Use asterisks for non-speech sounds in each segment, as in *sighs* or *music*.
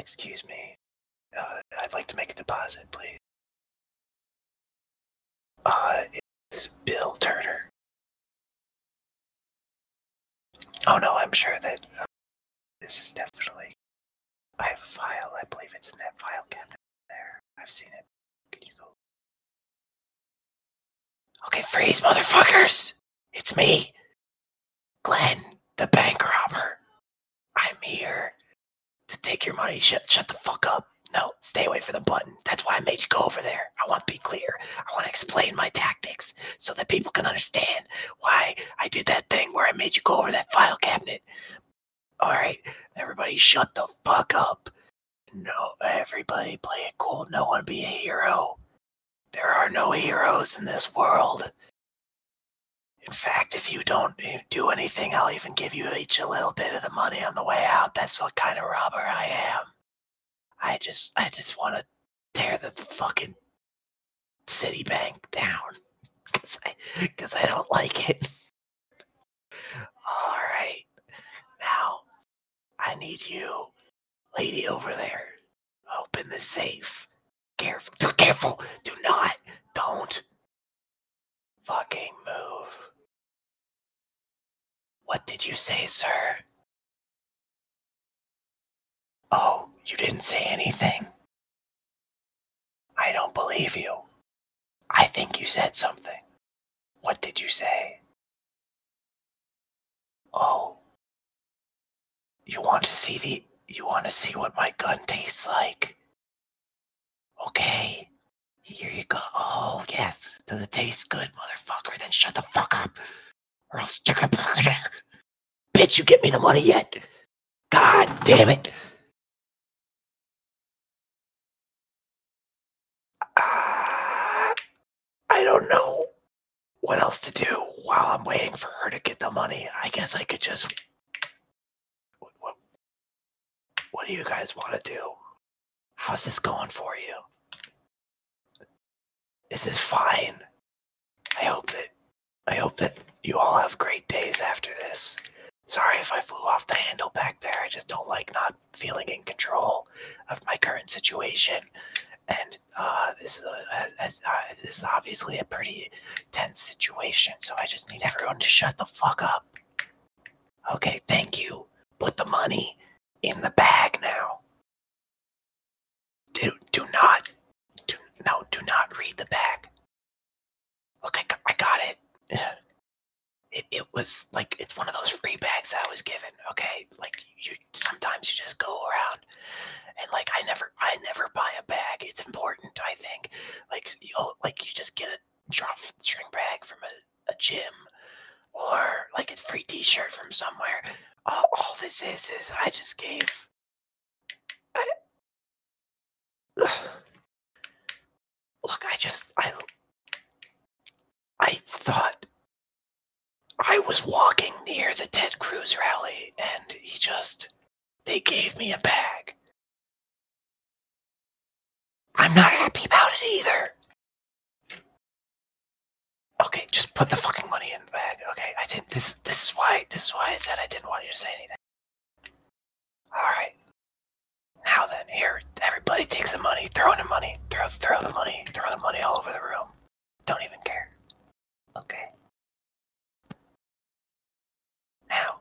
Excuse me. Uh, I'd like to make a deposit, please. Uh, it's Bill Turner. Oh no, I'm sure that uh, this is definitely. I have a file. I believe it's in that file cabinet there. I've seen it. Can you go? Okay, freeze, motherfuckers! It's me, Glen, the bank robber. I'm here to take your money. Shut, shut the fuck up. No, stay away from the button. That's why I made you go over there. I want to be clear. I want to explain my tactics so that people can understand why I did that thing where I made you go over that file cabinet. All right, everybody, shut the fuck up. No, everybody, play it cool. No one be a hero. There are no heroes in this world. In fact, if you don't eh, do anything, I'll even give you each a little bit of the money on the way out. That's what kind of robber I am. I just, I just want to tear the fucking Citibank down *laughs* because I, because I don't like it. All right, now I need you, lady over there. Open the safe. Careful, do careful. Do not, don't fucking move. What did you say, sir? Oh, you didn't say anything. I don't believe you. I think you said something. What did you say? Oh. You want to see the you want to see what my gun tastes like? Okay. Here you go. Oh, yes. Does it taste good, motherfucker? Then shut the fuck up. Or I'll stick a. Bitch, you get me the money yet? God damn it. Uh, I don't know what else to do while I'm waiting for her to get the money. I guess I could just. What, what, what do you guys want to do? How's this going for you? Is this fine? I hope that I hope that you all have great days after this. Sorry if I flew off the handle back there. I just don't like not feeling in control of my current situation. And uh, this is a, uh, this is obviously a pretty tense situation. So I just need everyone to shut the fuck up. Okay, thank you. Put the money in the bag now. Do do not do no do not read the bag. Look, I got, I got it. It it was like it's one of those free bags that I was given. Okay, like you sometimes you just go around and like I never I never buy a bag. It's important, I think. Like you like you just get a drawstring bag from a, a gym or like a free T-shirt from somewhere. All, all this is is I just gave. I, *sighs* look, I just I I thought I was walking near the Ted Cruz rally and he just they gave me a bag. I'm not happy about it either. Okay, just put the fucking money in the bag. Okay, I didn't this this is why this is why I said I didn't want you to say anything. Alright. Now then, here, everybody take some money, throw in the money, throw throw the money, throw the money all over the room. Don't even care. Okay. Now,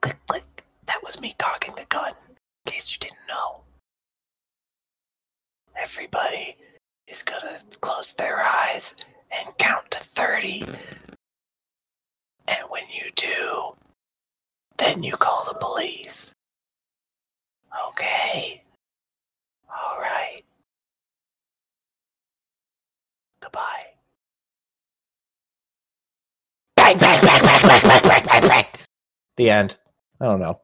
click, click. That was me cocking the gun, in case you didn't know. Everybody is gonna close their eyes and count to 30. And when you do, then you call the police. Okay. All right. Goodbye. Bang, bang, bang, bang, bang, bang, bang, bang, bang. The end. I don't know.